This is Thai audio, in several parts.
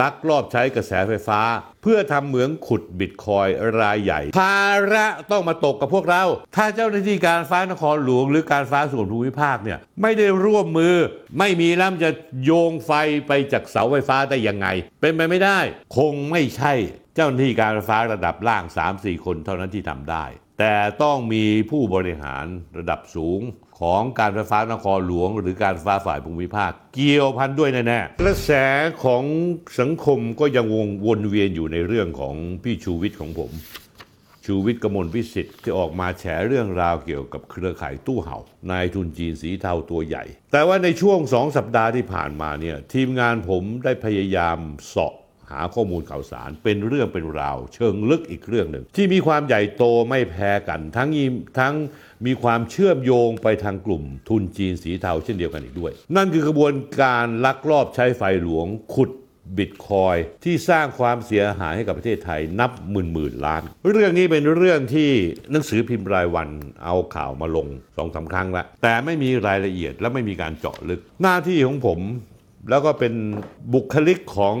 ลักลอบใช้กระแสไฟฟ้า เพื่อทำเหมืองขุดบิตคอยรายใหญ่ ภาระต้องมาตกกับพวกเรา ถ้าเจ้าหน้าที่การฟ้านครหลวง หรือการฟ้าส่วนภูมิภาคเนี่ยไม่ได้ร่วมมือ ไม่มีแล้วจะโยงไฟไปจากเสาไฟฟ้าได้ยังไง เป็นไปไม่ได้ คงไม่ใช่เจ้าหน้าที่การไฟฟ้าระดับล่าง 3-4 คนเท่านั้นที่ทำได้ แต่ต้องมีผู้บริหารระดับสูง ของการไฟฟ้านครหลวง หรือการไฟฟ้าฝ่ายภูมิภาค เกี่ยวพันด้วยแน่ๆกระแสของสังคมก็ยังวงวนเวียนอยู่ในเรื่องของพี่ชูวิทย์ของผม ชูวิทย์กมลวิสิทธิ์ที่ออกมาแฉเรื่องราวเกี่ยวกับเครือข่ายตู้เห่านายทุนจีนสีเทาตัวใหญ่ แต่ว่าในช่วงสองสัปดาห์ที่ผ่านมาเนี่ยทีมงานผมได้พยายามเสาะ หาข้อมูลข่าวสารเป็นเรื่องเป็นราว เชิงลึกอีกเรื่องหนึ่ง ที่มีความใหญ่โตไม่แพ้กัน ทั้งทั้งมีความเชื่อมโยงไปทางกลุ่มทุนจีนสีเทาเช่นเดียวกันอีกด้วย นั่นคือกระบวนการลักลอบใช้ไฟหลวงขุดบิตคอยที่สร้างความเสียหายให้กับประเทศไทยนับหมื่นหมื่นล้าน เรื่องนี้เป็นเรื่องที่หนังสือพิมพ์รายวันเอาข่าวมาลงสองสาครั้งล้วแต่ไม่มีรายละเอียดและไม่มีการเจาะลึก หน้าที่ของผม แล้วก็เป็นบุคลิกของ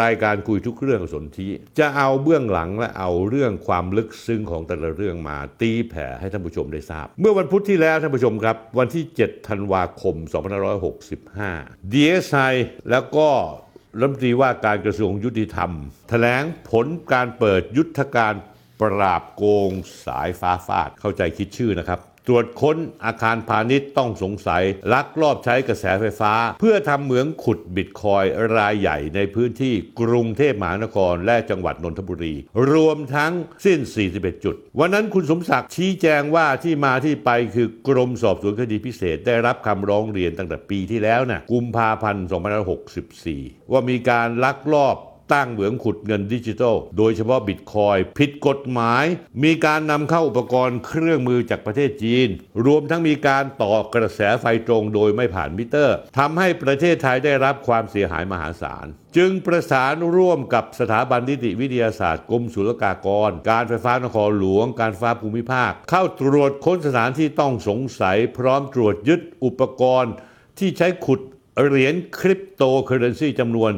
รายการคุยทุกเรื่องสนธิจะเอาเบื้องหลังและเอาเรื่องความลึกซึ้งของแต่ละเรื่องมาตีแผ่ให้ท่านผู้ชมได้ทราบ เมื่อวันพุธที่แล้วท่านผู้ชมครับ วันที่ 7 ธันวาคม 2565 DSI แล้วก็รัฐมนตรีว่าการกระทรวงยุติธรรม แถลงผลการเปิดยุทธการปราบโกงสายฟ้าฟาดเข้าใจคิดชื่อนะครับ ตรวจค้นอาคารพาณิชย์ต้องสงสัย ลักลอบใช้กระแสไฟฟ้า เพื่อทำเหมืองขุดบิตคอยรายใหญ่ในพื้นที่กรุงเทพมหานครและจังหวัดนนทบุรี รวมทั้งสิ้น 41 จุด วันนั้นคุณสมศักดิ์ชี้แจงว่าที่มาที่ไปคือกรมสอบสวนคดีพิเศษได้รับคำร้องเรียนตั้งแต่ปีที่แล้วนะกุมภาพันธ์2564 ว่ามีการลักลอบ ตั้งเหมืองขุดเงินดิจิทัล โดยเฉพาะบิตคอยน์ผิดกฎหมาย มีการนำเข้าอุปกรณ์เครื่องมือจากประเทศจีน รวมทั้งมีการต่อกระแสไฟตรงโดยไม่ผ่านมิเตอร์ทำให้ประเทศไทยได้รับความเสียหายมหาศาลจึงประสานร่วมกับสถาบันนิติวิทยาศาสตร์กรมศุลกากร การไฟฟ้านครหลวง การไฟฟ้าภูมิภาค เข้าตรวจค้นสถานที่ต้องสงสัย พร้อมตรวจยึดอุปกรณ์ที่ใช้ขุด เหรียญคริปโตเคอเรนซีจำนวน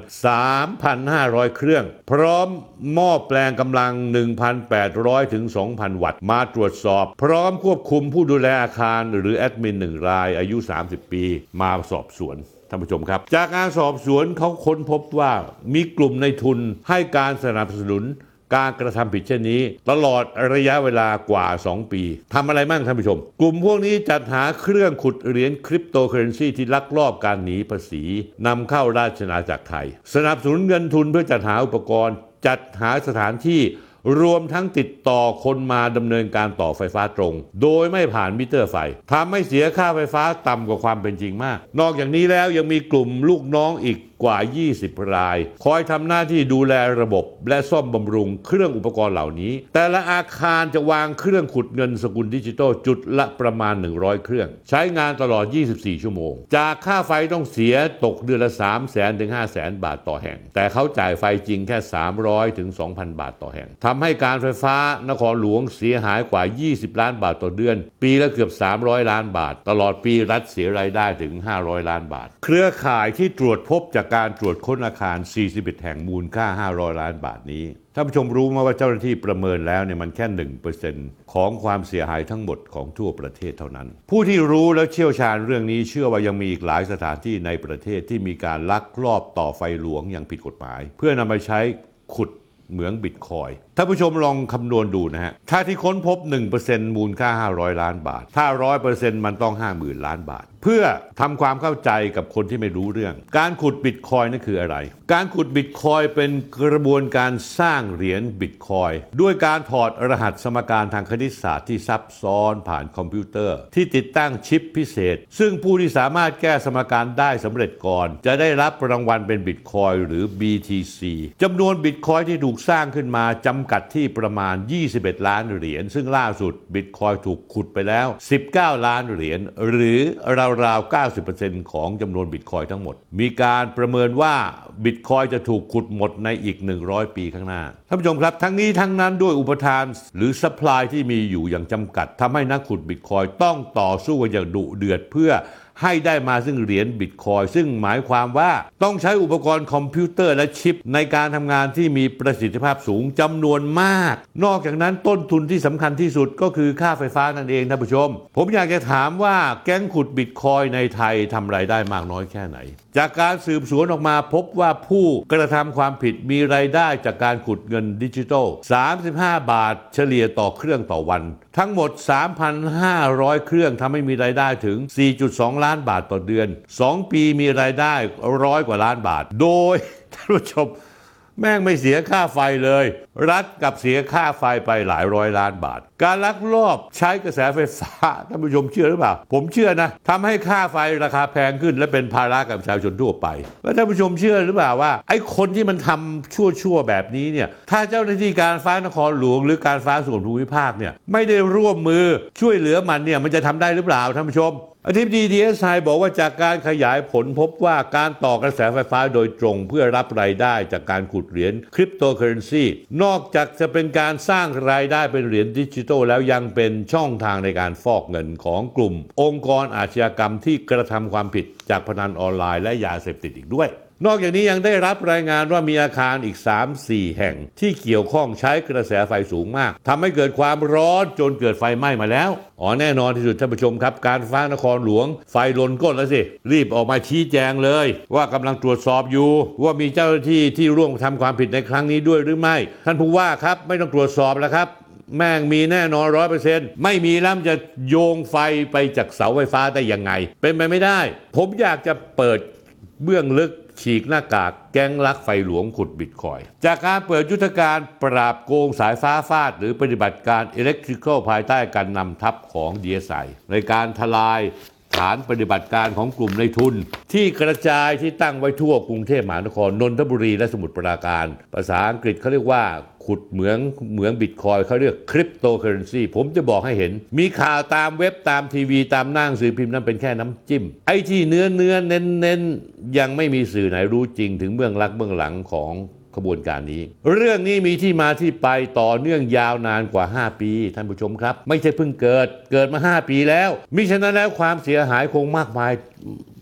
3,500 เครื่อง พร้อมหม้อแปลงกำลัง 1,800 ถึง 2,000 วัตต์ มาตรวจสอบ พร้อมควบคุมผู้ดูแลอาคารหรือแอดมินหนึ่งรายอายุ 30 ปี มาสอบสวนท่านผู้ชมครับ จากการสอบสวนเขาค้นพบว่ามีกลุ่มในทุนให้การสนับสนุน การกระทำผิดเช่นนี้ ตลอดระยะเวลากว่า 2 ปีทำอะไรบ้างท่านผู้ชม กลุ่มพวกนี้จัดหาเครื่องขุดเหรียญคริปโตเคอเรนซีที่ลักลอบการหนีภาษีนำเข้าราชอาณาจักรไทย สนับสนุนเงินทุนเพื่อจัดหาอุปกรณ์ จัดหาสถานที่รวมทั้งติดต่อคนมาดำเนินการต่อไฟฟ้าตรง โดยไม่ผ่านมิเตอร์ไฟทำให้เสียค่าไฟฟ้าต่ำกว่าความเป็นจริงมาก นอกจากนี้แล้วยังมีกลุ่มลูกน้องอีกกว่า 20 ราย คอยทำหน้าที่ดูแลระบบ และซ่อมบำรุงเครื่องอุปกรณ์เหล่านี้ แต่ละอาคารจะวางเครื่องขุดเงินสกุลดิจิตอลจุดละประมาณ 100 เครื่อง ใช้งานตลอด 24 ชั่วโมง จากค่าไฟต้องเสียตกเดือนละ 3 0 0 0 0 0 ถึง5 0 0 0 0 0 บาทต่อแห่ง แต่เขาจ่ายไฟจริงแค่ 300 ถึง 2,000 บาทต่อแห่งทำให้การไฟฟ้านครหลวงเสียหายกว่า 20 ล้านบาทต่อเดือน ปีละเกือบ 300 ล้านบาท ตลอดปีรัฐเสียรายได้ถึง 500 ล้านบาท เครือข่ายที่ตรวจพบจากการตรวจค้นอาคาร 41 แห่งมูลค่า 500 ล้านบาทนี้ ท่านผู้ชมรู้ไหมาว่าเจ้าหน้าที่ประเมินแล้วเนี่ยมันแค่ 1%ของความเสียหายทั้งหมดของทั่วประเทศเท่านั้น ผู้ที่รู้แล้วเชี่ยวชาญเรื่องนี้เชื่อว่ายังมีอีกหลายสถานที่ในประเทศที่มีการลักลอบต่อไฟหลวงอย่างผิดกฎหมาย เพื่อนำไปใช้ขุดเหมืองบิตคอย ท่านผู้ชมลองคำนวณดูนะฮะ ถ้าที่ค้นพบ 1%มูลค่า 500 ล้านบาท ถ้า 100%มันต้อง 50,000 ล้านบาท เพื่อทำความเข้าใจกับคนที่ไม่รู้เรื่อง การขุดบิตคอยนั่นคืออะไร การขุดบิตคอยเป็นกระบวนการสร้างเหรียญบิตคอยด้วยการถอดรหัสสมการทางคณิตศาสตร์ที่ซับซ้อนผ่านคอมพิวเตอร์ ที่ติดตั้งชิปพิเศษ ซึ่งผู้ที่สามารถแก้สมการได้สำเร็จก่อน จะได้รับรางวัลเป็นบิตคอยหรือ BTC จำนวนบิตคอยที่ถูกสร้างขึ้นมาจำำกัดที่ประมาณ 21 ล้านเหรียญ ซึ่งล่าสุดบิตคอยถูกขุดไปแล้ว 19 ล้านเหรียญ หรือราวๆ 90%ของจำนวนบิตคอยทั้งหมด มีการประเมินว่าบิตคอยจะถูกขุดหมดในอีก 100 ปีข้างหน้า ท่านผู้ชมครับ ทั้งนี้ทั้งนั้นด้วยอุปทานหรือ supply ที่มีอยู่อย่างจำกัดทำให้นักขุดบิตคอยต้องต่อสู้กันอย่างดุเดือดเพื่อ ให้ได้มาซึ่งเหรียญบิตคอยซึ่งหมายความว่าต้องใช้อุปกรณ์คอมพิวเตอร์และชิป ในการทำงานที่มีประสิทธิภาพสูงจำนวนมาก นอกจากนั้นต้นทุนที่สำคัญที่สุดก็คือค่าไฟฟ้านั่นเองท่านผู้ชม ผมอยากจะถามว่าแก๊งขุดบิตคอยในไทยทำไรายได้มากน้อยแค่ไหน จากการสืบสวนออกมาพบว่าผู้กระทำความผิดมีรายได้จากการขุดเงินดิจิทัล 35 บาทเฉลี่ยต่อเครื่องต่อวัน ทั้งหมด 3,500 เครื่องทำให้มีรายได้ถึง 4.2 ล้านบาทต่อเดือน 2 ปีมีรายได้ร้อยกว่าล้านบาท โดยท่านผู้ชมแม่งไม่เสียค่าไฟเลย รัฐกับเสียค่าไฟไปหลายร้อยล้านบาทการลักลอบใช้กระแสไฟฟ้าท่านผู้ชมเชื่อหรือเปล่า ผมเชื่อนะทำให้ค่าไฟราคาแพงขึ้น และเป็นภาระกับประชาชนทั่วไปแล้วท่านผู้ชมเชื่อหรือเปล่าว่าไอ้คนที่มันทำชั่วๆแบบนี้เนี่ยถ้าเจ้าหน้าที่การไฟฟ้านครหลวง หรือการไฟฟ้าส่วนภูมิภาคเนี่ยไม่ได้ร่วมมือช่วยเหลือมันเนี่ยมันจะทำได้หรือเปล่าท่านผู้ชมอธิบดีดีเอสไบอกว่าจากการขยายผลพบว่าการต่อกระแสไฟฟ้าโดยตรงเพื่อรับรายได้จากการขุดเหรียญคริปโตเคอเรนซีนอกจากจะเป็นการสร้างรายได้เป็นเหรียญดิจิทัลแล้วยังเป็นช่องทางในการฟอกเงินของกลุ่ม องค์กรอาชญากรรมที่กระทำความผิดจากพนันออนไลน์และยาเสพติดอีกด้วยนอกจากนี้ยังได้รับรายงานว่ามีอาคารอีก 3-4 แห่ง ที่เกี่ยวข้องใช้กระแสไฟสูงมากทำให้เกิดความร้อนจนเกิดไฟไหม้มาแล้ว อ๋อแน่นอนที่สุดท่านผู้ชมครับ การฟ้านครหลวง ไฟลนก้นแล้วสิ รีบออกมาชี้แจงเลย ว่ากำลังตรวจสอบอยู่ ว่ามีเจ้าหน้าที่ที่ร่วมทำความผิดในครั้งนี้ด้วยหรือไม่ ท่านผู้ว่าครับไม่ต้องตรวจสอบแล้วครับ แม่งมีแน่นอนร้อยเปอร์เซ็นต์ไม่มีแล้วจะโยงไฟไปจากเสาไฟฟ้าได้ยังไง เป็นไปไม่ได้ ผมอยากจะเปิดเบื้องลึกฉีกหน้ากากแก๊งลักไฟหลวงขุดบิตคอย จากการเปิดยุทธการปราบโกงสายฟ้าฟาด หรือปฏิบัติการอิเล็กทริคอลภายใต้การนำทัพของ DSI ในการทลายฐานปฏิบัติการของกลุ่มในทุน ที่กระจายที่ตั้งไว้ทั่วกรุงเทพมหานครนนทบุรีและสมุทรปราการ ภาษาอังกฤษเขาเรียกว่า ขุดเหมืองเหมืองบิตคอยเขาเรียกคริปโตเคอเรนซีผมจะบอกให้เห็น มีข่าวตามเว็บตามทีวีตามหน้างสื่อพิมพ์นั้นเป็นแค่น้ำจิ้ม ไอ้ที่เนื้อเนื้อเน้นเน้นยังไม่มีสื่อไหนรู้จริงถึงเบื้องลักเบื้องหลังของขบวนการนี้ เรื่องนี้มีที่มาที่ไปต่อเนื่องยาวนานกว่า 5 ปี ท่านผู้ชมครับ ไม่ใช่เพิ่งเกิดเกิดมา 5 ปีแล้วมิฉะนั้นแล้วความเสียหายคงมากมาย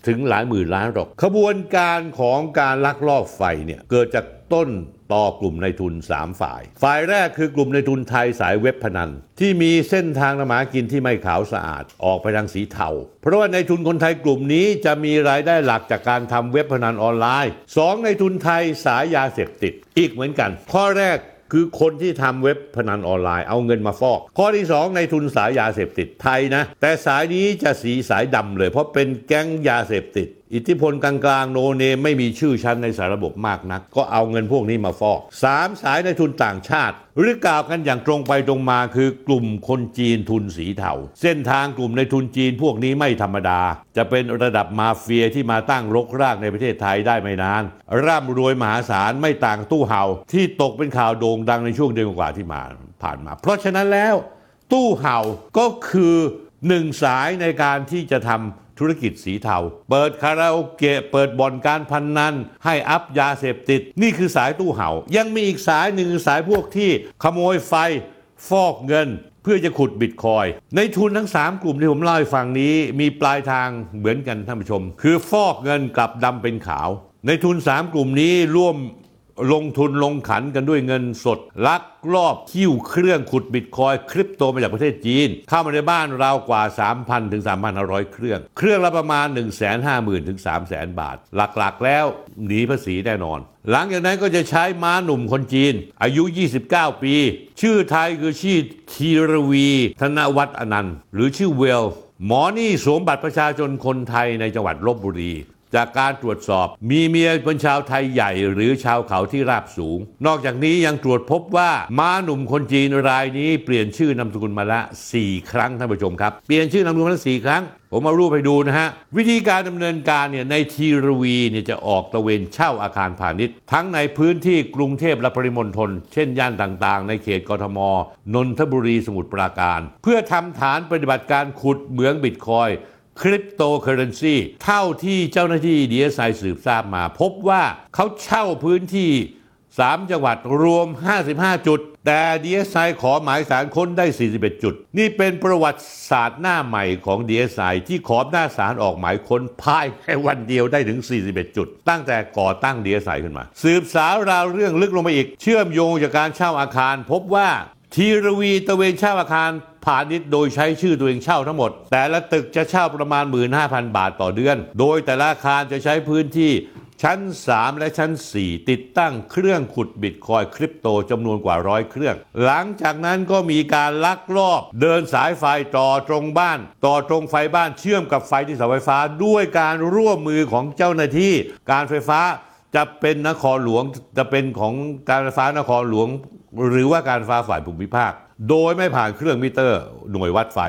ถึงหลายหมื่นล้านหรอก ขบวนการของการลักลอบไฟเนี่ยเกิดจากต้น ต่อกลุ่มในทุน 3 ฝ่าย ฝ่ายแรกคือกลุ่มในทุนไทยสายเว็บพนัน ที่มีเส้นทางละหมากินที่ไม่ขาวสะอาดออกไปทางสีเทา เพราะว่าในทุนคนไทยกลุ่มนี้จะมีรายได้หลักจากการทำเว็บพนันออนไลน์ 2 ในทุนไทยสายยาเสพติด อีกเหมือนกัน ข้อแรกคือคนที่ทำเว็บพนันออนไลน์เอาเงินมาฟอก ข้อที่ 2 ในทุนสายยาเสพติดไทยนะ แต่สายนี้จะสีสายดำเลย เพราะเป็นแก๊งยาเสพติดอิทธิพลกลางๆโนเนมไม่มีชื่อชั้นในสารระบบมากนัก ก็เอาเงินพวกนี้มาฟอก 3 สายในทุนต่างชาติ หรือกล่าวกันอย่างตรงไปตรงมาคือกลุ่มคนจีนทุนสีเทาเส้นทางกลุ่มในทุนจีนพวกนี้ไม่ธรรมดา จะเป็นระดับมาเฟียที่มาตั้งรกรากในประเทศไทยได้ไม่นาน ร่ำรวยมหาศาลไม่ต่างตู้เห่า ที่ตกเป็นข่าวโด่งดังในช่วงเดือนกว่าที่มาผ่านมา เพราะฉะนั้นแล้ว ตู้เห่าก็คือหนึ่งสายในการที่จะทำ ธุรกิจสีเทา เปิดคาราโอเกะเปิดบ่อนการพนนัน ให้อัพยาเสพติด นี่คือสายตู้เห่า ยังมีอีกสายหนึ่งสายพวกที่ขโมยไฟ ฟอกเงิน เพื่อจะขุดบิตคอย ในทุนทั้ง 3 กลุ่มที่ผมเล่าให้ฟังนี้ มีปลายทางเหมือนกันท่านผู้ชม คือฟอกเงินกลับดำเป็นขาว ในทุน 3 กลุ่มนี้ร่วม ลงทุนลงขันกันด้วยเงินสด ลักลอบคิ้วเครื่องขุดบิตคอยคริปโตมาจากประเทศจีน เข้ามาในบ้านเรากว่า 3,000 ถึง 3,500 เครื่อง เครื่องละประมาณ 150,000 ถึง 300,000 บาท หลักๆ แล้วหนีภาษีแน่นอน หลังจากนั้นก็จะใช้ม้าหนุ่มคนจีน อายุ 29 ปี ชื่อไทยคือชื่อธีรวี ธนวัฒน์อนันต์ หรือชื่อเวล หมอนี่สวมบัตรประชาชนคนไทยในจังหวัดลบบุรี จากการตรวจสอบ มีเมียเป็นชาวไทยใหญ่หรือชาวเขาที่ราบสูง นอกจากนี้ยังตรวจพบว่าม้าหนุ่มคนจีนรายนี้เปลี่ยนชื่อนามสกุลมาแล้ว 4 ครั้งท่านผู้ชมครับ เปลี่ยนชื่อนามสกุลมาแล้ว4ครั้งผมมารูปให้ดูนะฮะ วิธีการดำเนินการเนี่ยในทีรวีเนี่ยจะออกตระเวนเช่าอาคารพาณิชย์ ทั้งในพื้นที่กรุงเทพและปริมณฑลเช่นย่านต่างๆ ในเขตกทม นนทบุรีสมุทรปราการ เพื่อทำฐานปฏิบัติการขุดเหมืองบิตคอย คริปโตเคอเรนซีเท่าที่เจ้าหน้าที่ดีเอสไอสืบทราบมา พบว่าเขาเช่าพื้นที่ 3 จังหวัดรวม 55 จุด แต่ DSI ขอหมายสารค้นได้ 41 จุด นี่เป็นประวัติศาสตร์หน้าใหม่ของ DSI ที่ขอหน้าสารออกหมายค้นภายในวันเดียวได้ถึง 41 จุด ตั้งแต่ก่อตั้ง DSI ขึ้นมา สืบสาวราวเรื่องลึกลงไปอีก เชื่อมโยงจากการเช่าอาคาร พบว่าทีรวีตะเวนเช่าอาคาร พาณิชย์โดยใช้ชื่อตัวเองเช่าทั้งหมด แต่ละตึกจะเช่าประมาณ 15,000 บาทต่อเดือน โดยแต่ละอาคารจะใช้พื้นที่ชั้น 3 และชั้น 4 ติดตั้งเครื่องขุดบิตคอยคริปโตจำนวนกว่าร้อยเครื่อง หลังจากนั้นก็มีการลักลอบ เดินสายไฟต่อตรงบ้าน ต่อตรงไฟบ้านเชื่อมกับไฟที่เสาไฟฟ้า ด้วยการร่วมมือของเจ้าหน้าที่ การไฟฟ้าจะเป็นนครหลวงจะเป็นของการไฟฟ้านครหลวง หรือว่าการไฟฟ้าฝ่ายภูมิภาค โดยไม่ผ่านเครื่องมิเตอร์หน่วยวัดไฟ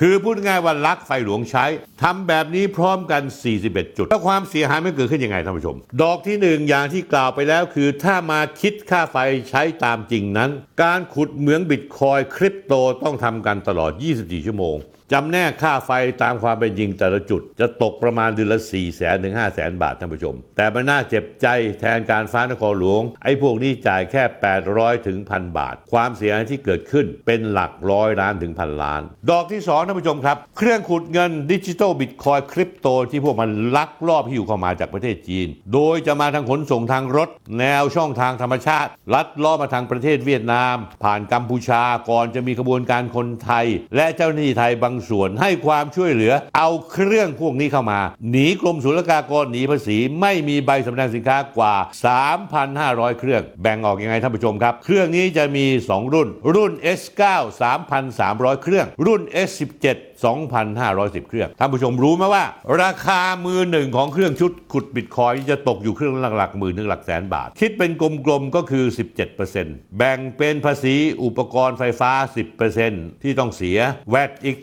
คือพูดง่ายว่าลักไฟหลวงใช้ทำแบบนี้พร้อมกัน 41 จุด แล้วความเสียหายมันเกิดขึ้นยังไงท่านผู้ชม ดอกที่หนึ่งอย่างที่กล่าวไปแล้วคือ ถ้ามาคิดค่าไฟใช้ตามจริงนั้น การขุดเหมืองบิตคอยคริปโตต้องทำกันตลอด 24 ชั่วโมง จำแนกค่าไฟตามความเป็นจริงแต่ละจุด จะตกประมาณเดือนละ4 0 0แสนถึง5 0 0แสนบาทท่านผู้ชม แต่มันน่าเจ็บใจแทนการฟ้านครหลวง ไอ้พวกนี้จ่ายแค่ 800ถึงพันบาท ความเสียหายที่เกิดขึ้นเป็นหลักร้อยล้านถึงพันล้าน ดอกที่2ท่านผู้ชมครับ เครื่องขุดเงินดิจิตอลบิตคอยคริปโตที่พวกมันลักลอบหิ้วเข้ามาจากประเทศจีน โดยจะมาทางขนส่งทางรถ แนวช่องทางธรรมชาติ ลัดล้อมาทางประเทศเวียดนาม ผ่านกัมพูชาก่อนจะมีขบวนการคนไทย และเจ้าหน้าที่ไทยบางส่วนให้ความช่วยเหลือ เอาเครื่องพวกนี้เข้ามา หนีกรมศุลกากรหนีภาษี ไม่มีใบสำแดงสินค้ากว่า 3,500 เครื่องแบ่งออกยังไงท่านผู้ชมครับ เครื่องนี้จะมี 2 รุ่น รุ่น S9 3,300 เครื่อง รุ่น S17 2,510 เครื่อง ท่านผู้ชมรู้ไหมว่า ราคามือหนึ่งของเครื่องชุดขุดบิตคอยจะตกอยู่เครื่องหลักหมื่นถึงหลักแสนบาท คิดเป็นกลมๆก็คือ 17%แบ่งเป็นภาษีอุปกรณ์ไฟฟ้า 10%ที่ต้องเสีย แวดอีก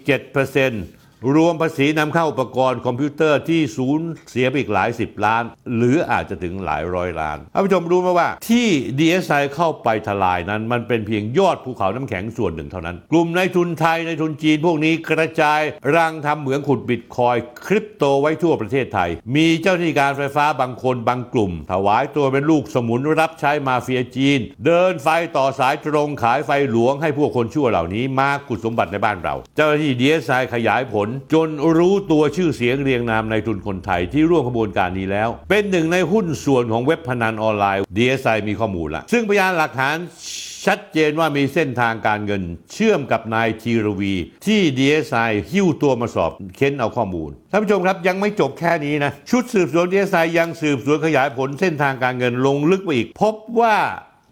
7% รวมภาษีนำเข้าอุปกรณ์คอมพิวเตอร์ที่ศูนย์เสียไปอีกหลายสิบล้าน หรืออาจจะถึงหลายร้อยล้านท่านผู้ชมรู้ไหมว่าที่ DSI เข้าไปทลายนั้น มันเป็นเพียงยอดภูเขาน้ำแข็งส่วนหนึ่งเท่านั้น กลุ่มนายทุนไทยนายทุนจีนพวกนี้กระจายรังทำเหมืองขุดบิตคอยคริปโตไว้ทั่วประเทศไทย มีเจ้าหน้าที่การไฟฟ้าบางคนบางกลุ่ม ถวายตัวเป็นลูกสมุนรับใช้มาเฟียจีน เดินไฟต่อสายตรงขายไฟหลวงให้พวกคนชั่วเหล่านี้มากุดสมบัติในบ้านเรา เจ้าหน้าที่ DSI ขยายผลจนรู้ตัวชื่อเสียงเรียงนามในทุนคนไทยที่ร่วมขบวนการนี้แล้ว เป็นหนึ่งในหุ้นส่วนของเว็บพนันออนไลน์ DSI มีข้อมูลละซึ่งพยานหลักฐานชัดเจนว่ามีเส้นทางการเงิน เชื่อมกับนายทีรวี ที่ DSI หิ้วตัวมาสอบเค้นเอาข้อมูลท่านผู้ชมครับยังไม่จบแค่นี้นะ ชุดสืบสวน DSI ยังสืบสวนขยายผลเส้นทางการเงินลงลึกไปอีก พบว่า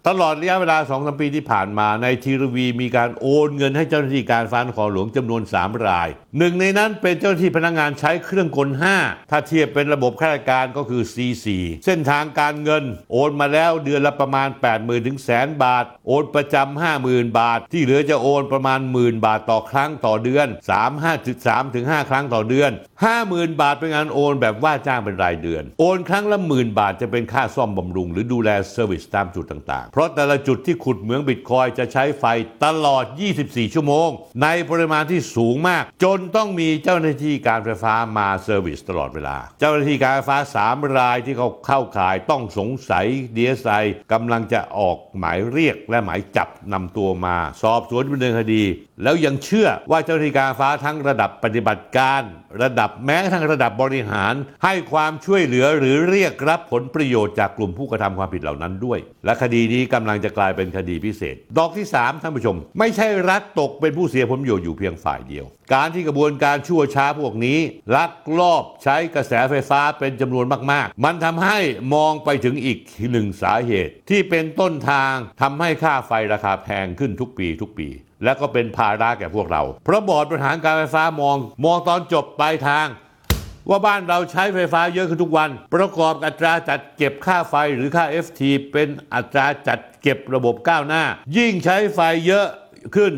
ตลอดระยะเวลา2อสปีที่ผ่านมาในทีรวีมีการโอนเงินให้เจ้าหน้าที่การฟ้านครหลวงจำนวน 3 ราย หนึ่งในนั้นเป็นเจ้าหน้าที่พนักงานใช้เครื่องกล 5 ถ้าเทียบเป็นระบบข้าราชการก็คือ C4 เส้นทางการเงิน โอนมาแล้วเดือนละประมาณ 80,000ถึงแสนบาท โอนประจำ50,000 บาท ที่เหลือจะโอนประมาณหมื่นบาทต่อครั้งต่อเดือน 3 5 3ถึง5ครั้งต่อเดือน 50,000 บาทเป็นงานโอนแบบว่าจ้างเป็นรายเดือน โอนครั้งละหมื่นบาทจะเป็นค่าซ่อมบำรุง หรือดูแล service ตามจุดต่างๆเพราะแต่ละจุดที่ขุดเหมืองบิตคอยจะใช้ไฟตลอด 24 ชั่วโมง ในปริมาณที่สูงมาก จนต้องมีเจ้าหน้าที่การไฟฟ้ามาเซอร์วิสตลอดเวลา เจ้าหน้าที่การไฟฟ้า 3 รายที่เขาเข้าข่ายต้องสงสัย DSI กำลังจะออกหมายเรียกและหมายจับนำตัวมา สอบสวนดำเนินคดี แล้วยังเชื่อว่าเจ้าหน้าที่การไฟฟ้าทั้งระดับปฏิบัติการ ระดับแม้ทั่งระดับบริหาร ให้ความช่วยเหลือหรือเรียกรับผลประโยชน์จากกลุ่มผู้กระทำความผิดเหล่านั้นด้วย และคดีนี้กำลังจะกลายเป็นคดีพิเศษ ดอกที่ 3 ท่านผู้ชม ไม่ใช่รัฐตกเป็นผู้เสียผลประโยชน์อยู่เพียงฝ่ายเดียว การที่กระบวนการชั่วช้าพวกนี้ลักลอบใช้กระแสไฟฟ้าเป็นจำนวนมาก ๆ มันทำให้มองไปถึงอีกหนึ่งสาเหตุ ที่เป็นต้นทางทำให้ค่าไฟราคาแพงขึ้นทุกปีทุกปีและก็เป็นภาระแก่พวกเรา เพราะบอร์ดบริหารการไฟฟ้ามอง มองตอนจบปลายทาง ว่าบ้านเราใช้ไฟฟ้าเยอะขึ้นทุกวัน ประกอบอัตราจัดเก็บค่าไฟหรือค่า FT เป็นอัตราจัดเก็บระบบก้าวหน้า ยิ่งใช้ไฟเยอะขึ้น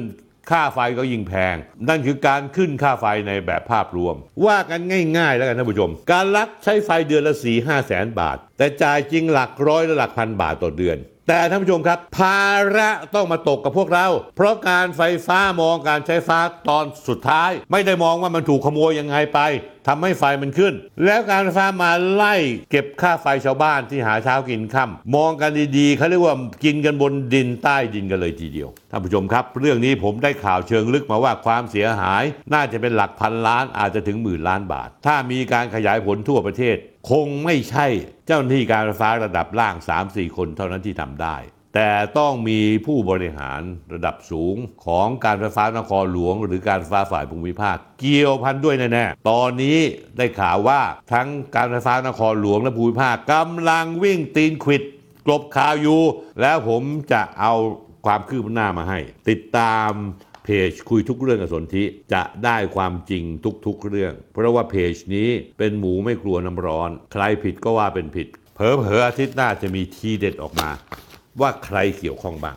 ค่าไฟก็ยิ่งแพง นั่นคือการขึ้นค่าไฟในแบบภาพรวม ว่ากันง่าย ๆ แล้วกันท่านผู้ชม การลักใช้ไฟเดือนละ4 5แสนบาท แต่จ่ายจริงหลักร้อยและหลักพันบาทต่อเดือน แต่ท่านผู้ชมครับ ภาระต้องมาตกกับพวกเรา เพราะการไฟฟ้ามองการใช้ฟ้าตอนสุดท้าย ไม่ได้มองว่ามันถูกขโมยยังไงไป ทำให้ไฟมันขึ้น แล้วการไฟฟ้ามาไล่เก็บค่าไฟชาวบ้านที่หาเช้ากินค่ำมองกันดีๆเขาเรียกว่ากินกันบนดินใต้ดินกันเลยทีเดียวท่านผู้ชมครับ เรื่องนี้ผมได้ข่าวเชิงลึกมาว่าความเสียหาย น่าจะเป็นหลักพันล้านอาจจะถึงหมื่นล้านบาท ถ้ามีการขยายผลทั่วประเทศ คงไม่ใช่เจ้าหน้าที่การไฟฟ้าระดับล่าง 3-4 คนเท่านั้นที่ทำได้ แต่ต้องมีผู้บริหารระดับสูงของการไฟฟ้านครหลวง หรือการไฟฟ้าฝ่ายภูมิภาค เกี่ยวพันด้วยแน่ๆ ตอนนี้ได้ข่าวว่าทั้งการไฟฟ้านครหลวงและภูมิภาคกำลังวิ่งตีนขิดกลบข่าวอยู่ แล้วผมจะเอาความคืบหน้ามาให้ ติดตามเพจคุยทุกเรื่องกับสนธิจะได้ความจริงทุกๆเรื่อง เพราะว่าเพจนี้เป็นหมูไม่กลัวน้ำร้อน ใครผิดก็ว่าเป็นผิด เผลอๆอาทิตย์หน้าจะมีทีเด็ดออกมา ว่าใครเกี่ยวข้องบ้าง